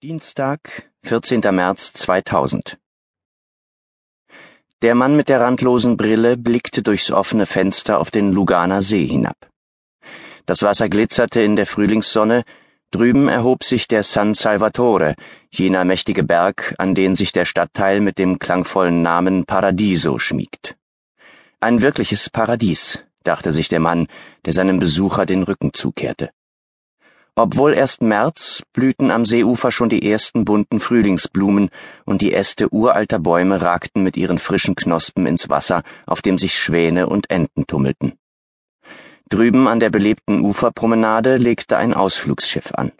Dienstag, 14. März 2000 Der Mann mit der randlosen Brille blickte durchs offene Fenster auf den Luganer See hinab. Das Wasser glitzerte in der Frühlingssonne, drüben erhob sich der San Salvatore, jener mächtige Berg, an den sich der Stadtteil mit dem klangvollen Namen Paradiso schmiegt. Ein wirkliches Paradies, dachte sich der Mann, der seinem Besucher den Rücken zukehrte. Obwohl erst März, blühten am Seeufer schon die ersten bunten Frühlingsblumen und die Äste uralter Bäume ragten mit ihren frischen Knospen ins Wasser, auf dem sich Schwäne und Enten tummelten. Drüben an der belebten Uferpromenade legte ein Ausflugsschiff an.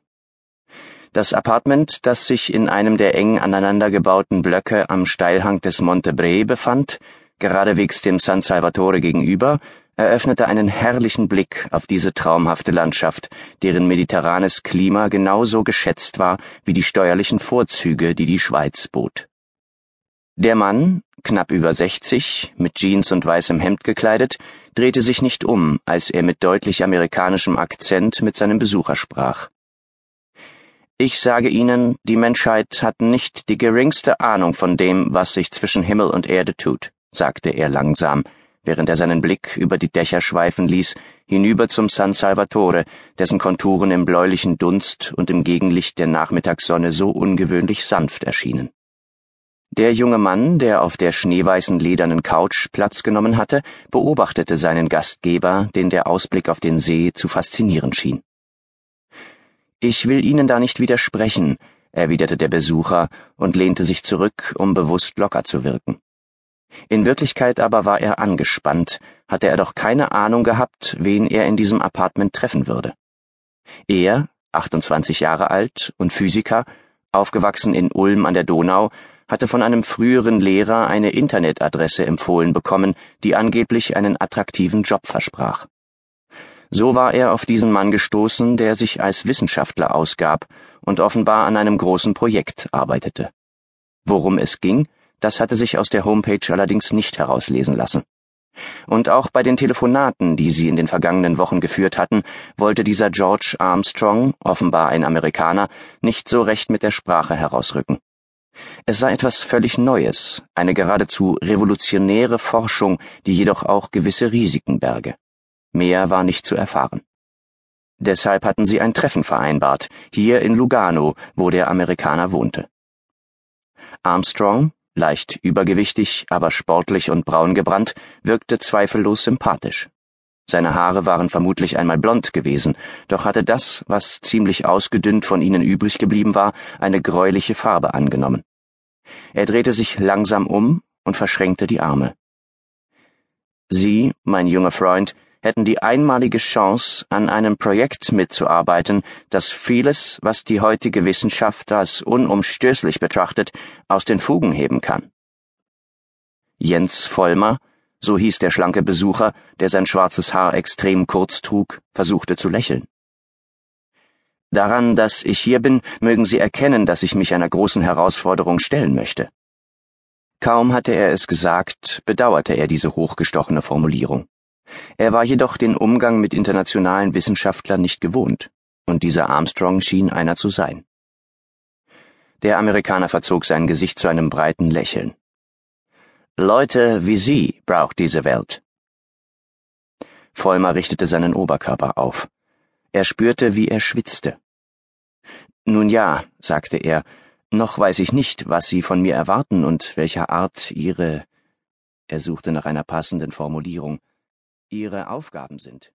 Das Apartment, das sich in einem der eng aneinander gebauten Blöcke am Steilhang des Monte Bre befand, geradewegs dem San Salvatore gegenüber, eröffnete einen herrlichen Blick auf diese traumhafte Landschaft, deren mediterranes Klima genauso geschätzt war wie die steuerlichen Vorzüge, die die Schweiz bot. Der Mann, knapp über 60, mit Jeans und weißem Hemd gekleidet, drehte sich nicht um, als er mit deutlich amerikanischem Akzent mit seinem Besucher sprach. Ich sage Ihnen, die Menschheit hat nicht die geringste Ahnung von dem, was sich zwischen Himmel und Erde tut, sagte er langsam, während er seinen Blick über die Dächer schweifen ließ, hinüber zum San Salvatore, dessen Konturen im bläulichen Dunst und im Gegenlicht der Nachmittagssonne so ungewöhnlich sanft erschienen. Der junge Mann, der auf der schneeweißen ledernen Couch Platz genommen hatte, beobachtete seinen Gastgeber, den der Ausblick auf den See zu faszinieren schien. Ich will Ihnen da nicht widersprechen, erwiderte der Besucher und lehnte sich zurück, um bewusst locker zu wirken. In Wirklichkeit aber war er angespannt, hatte er doch keine Ahnung gehabt, wen er in diesem Apartment treffen würde. Er, 28 Jahre alt und Physiker, aufgewachsen in Ulm an der Donau, hatte von einem früheren Lehrer eine Internetadresse empfohlen bekommen, die angeblich einen attraktiven Job versprach. So war er auf diesen Mann gestoßen, der sich als Wissenschaftler ausgab und offenbar an einem großen Projekt arbeitete. Worum es ging, das hatte sich aus der Homepage allerdings nicht herauslesen lassen. Und auch bei den Telefonaten, die sie in den vergangenen Wochen geführt hatten, wollte dieser George Armstrong, offenbar ein Amerikaner, nicht so recht mit der Sprache herausrücken. Es sei etwas völlig Neues, eine geradezu revolutionäre Forschung, die jedoch auch gewisse Risiken berge. Mehr war nicht zu erfahren. Deshalb hatten sie ein Treffen vereinbart, hier in Lugano, wo der Amerikaner wohnte. Armstrong, leicht übergewichtig, aber sportlich und braun gebrannt, wirkte zweifellos sympathisch. Seine Haare waren vermutlich einmal blond gewesen, doch hatte das, was ziemlich ausgedünnt von ihnen übrig geblieben war, eine gräuliche Farbe angenommen. Er drehte sich langsam um und verschränkte die Arme. Sie, mein junger Freund, hätten die einmalige Chance, an einem Projekt mitzuarbeiten, das vieles, was die heutige Wissenschaft als unumstößlich betrachtet, aus den Fugen heben kann. Jens Vollmer, so hieß der schlanke Besucher, der sein schwarzes Haar extrem kurz trug, versuchte zu lächeln. Daran, dass ich hier bin, mögen Sie erkennen, dass ich mich einer großen Herausforderung stellen möchte. Kaum hatte er es gesagt, bedauerte er diese hochgestochene Formulierung. Er war jedoch den Umgang mit internationalen Wissenschaftlern nicht gewohnt, und dieser Armstrong schien einer zu sein. Der Amerikaner verzog sein Gesicht zu einem breiten Lächeln. Leute wie Sie braucht diese Welt. Vollmer richtete seinen Oberkörper auf. Er spürte, wie er schwitzte. Nun ja, sagte er, noch weiß ich nicht, was Sie von mir erwarten und welcher Art Ihre. Er suchte nach einer passenden Formulierung ihre Aufgaben sind.